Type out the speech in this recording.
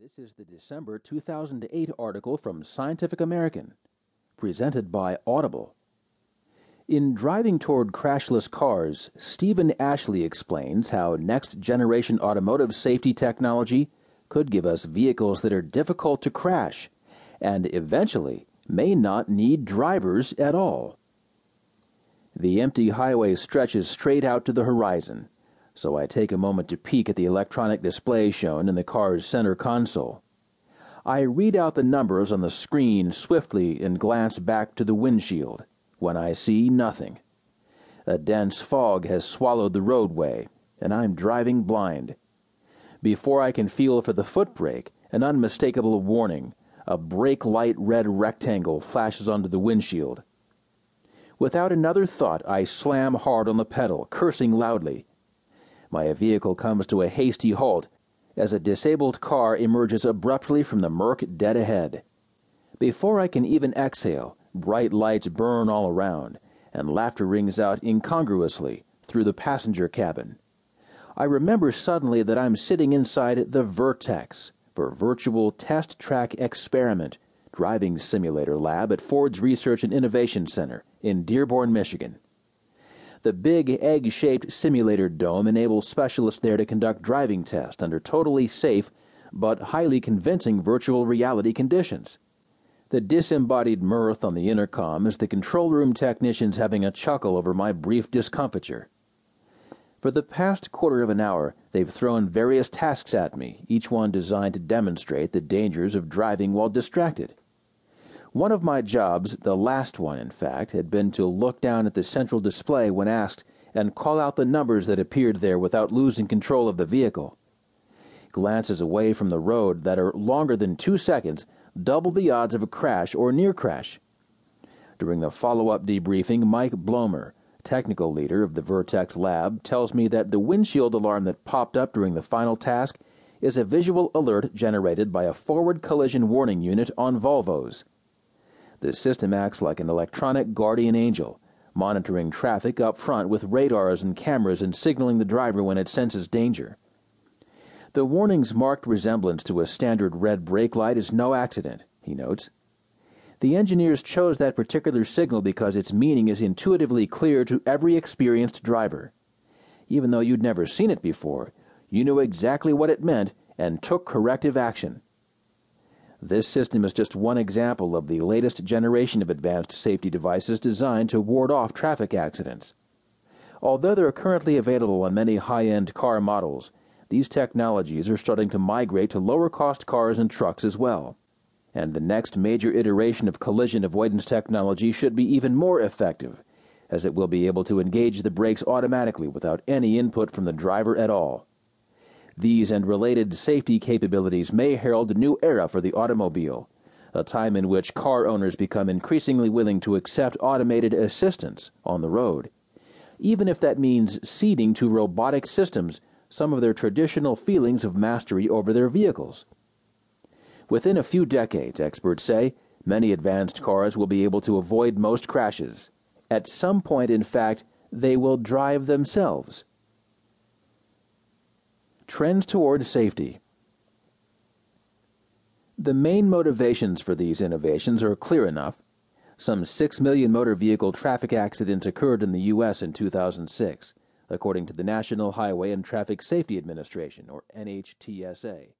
This is the December 2008 article from Scientific American, presented by Audible. In Driving Toward Crashless Cars, Steven Ashley explains how next generation automotive safety technology could give us vehicles that are difficult to crash and eventually may not need drivers at all. The empty highway stretches straight out to the horizon so I take a moment to peek at the electronic display shown in the car's center console. I read out the numbers on the screen swiftly and glance back to the windshield when I see nothing. A dense fog has swallowed the roadway, and I'm driving blind. Before I can feel for the foot brake, an unmistakable warning, a brake light red rectangle flashes onto the windshield. Without another thought, I slam hard on the pedal, cursing loudly. My vehicle comes to a hasty halt as a disabled car emerges abruptly from the murk dead ahead. Before I can even exhale, bright lights burn all around, and laughter rings out incongruously through the passenger cabin. I remember suddenly that I'm sitting inside the VIRTTEX for Virtual Test Track Experiment driving simulator lab at Ford's Research and Innovation Center in Dearborn, Michigan. The big egg shaped simulator dome enables specialists there to conduct driving tests under totally safe but highly convincing virtual reality conditions. The disembodied mirth on the intercom is the control room technicians having a chuckle over my brief discomfiture. For the past quarter of an hour, they've thrown various tasks at me, each one designed to demonstrate the dangers of driving while distracted. One of my jobs, the last one in fact, had been to look down at the central display when asked and call out the numbers that appeared there without losing control of the vehicle. Glances away from the road that are longer than two seconds double the odds of a crash or near crash. During the follow up debriefing, Mike Blommer, technical leader of the VIRTTEX lab, tells me that the windshield alarm that popped up during the final task is a visual alert generated by a forward collision warning unit on Volvos. The system acts like an electronic guardian angel, monitoring traffic up front with radars and cameras and signaling the driver when it senses danger. The warning's marked resemblance to a standard red brake light is no accident, he notes. The engineers chose that particular signal because its meaning is intuitively clear to every experienced driver. Even though you'd never seen it before, you knew exactly what it meant and took corrective action. This system is just one example of the latest generation of advanced safety devices designed to ward off traffic accidents. Although they're currently available on many high end car models, these technologies are starting to migrate to lower cost cars and trucks as well. And the next major iteration of collision avoidance technology should be even more effective, as it will be able to engage the brakes automatically without any input from the driver at all. These and related safety capabilities may herald a new era for the automobile, a time in which car owners become increasingly willing to accept automated assistance on the road, even if that means ceding to robotic systems some of their traditional feelings of mastery over their vehicles. Within a few decades, experts say, many advanced cars will be able to avoid most crashes. At some point, in fact, they will drive themselves. Trends toward safety. The main motivations for these innovations are clear enough. Some 6 million motor vehicle traffic accidents occurred in the U.S. in 2006, according to the National Highway and Traffic Safety Administration, or NHTSA.